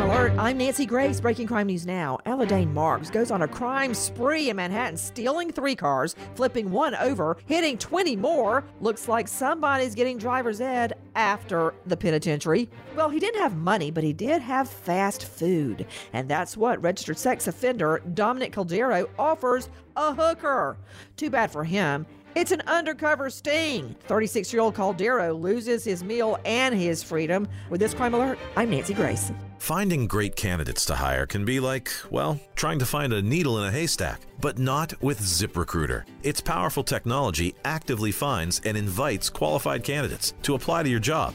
Crime Alert. I'm Nancy Grace. Breaking crime news now. Aladane Marks goes on a crime spree in Manhattan, stealing three cars, flipping one over, hitting 20 more. Looks like somebody's getting driver's ed after the penitentiary. Well, he didn't have money, but he did have fast food. And that's what registered sex offender Dominic Caldero offers a hooker. Too bad for him. It's an undercover sting. 36 year old Caldero loses his meal and his freedom. With this crime alert, I'm Nancy Grace. Finding great candidates to hire can be like, well, trying to find a needle in a haystack, but not with ZipRecruiter. Its powerful technology actively finds and invites qualified candidates to apply to your job.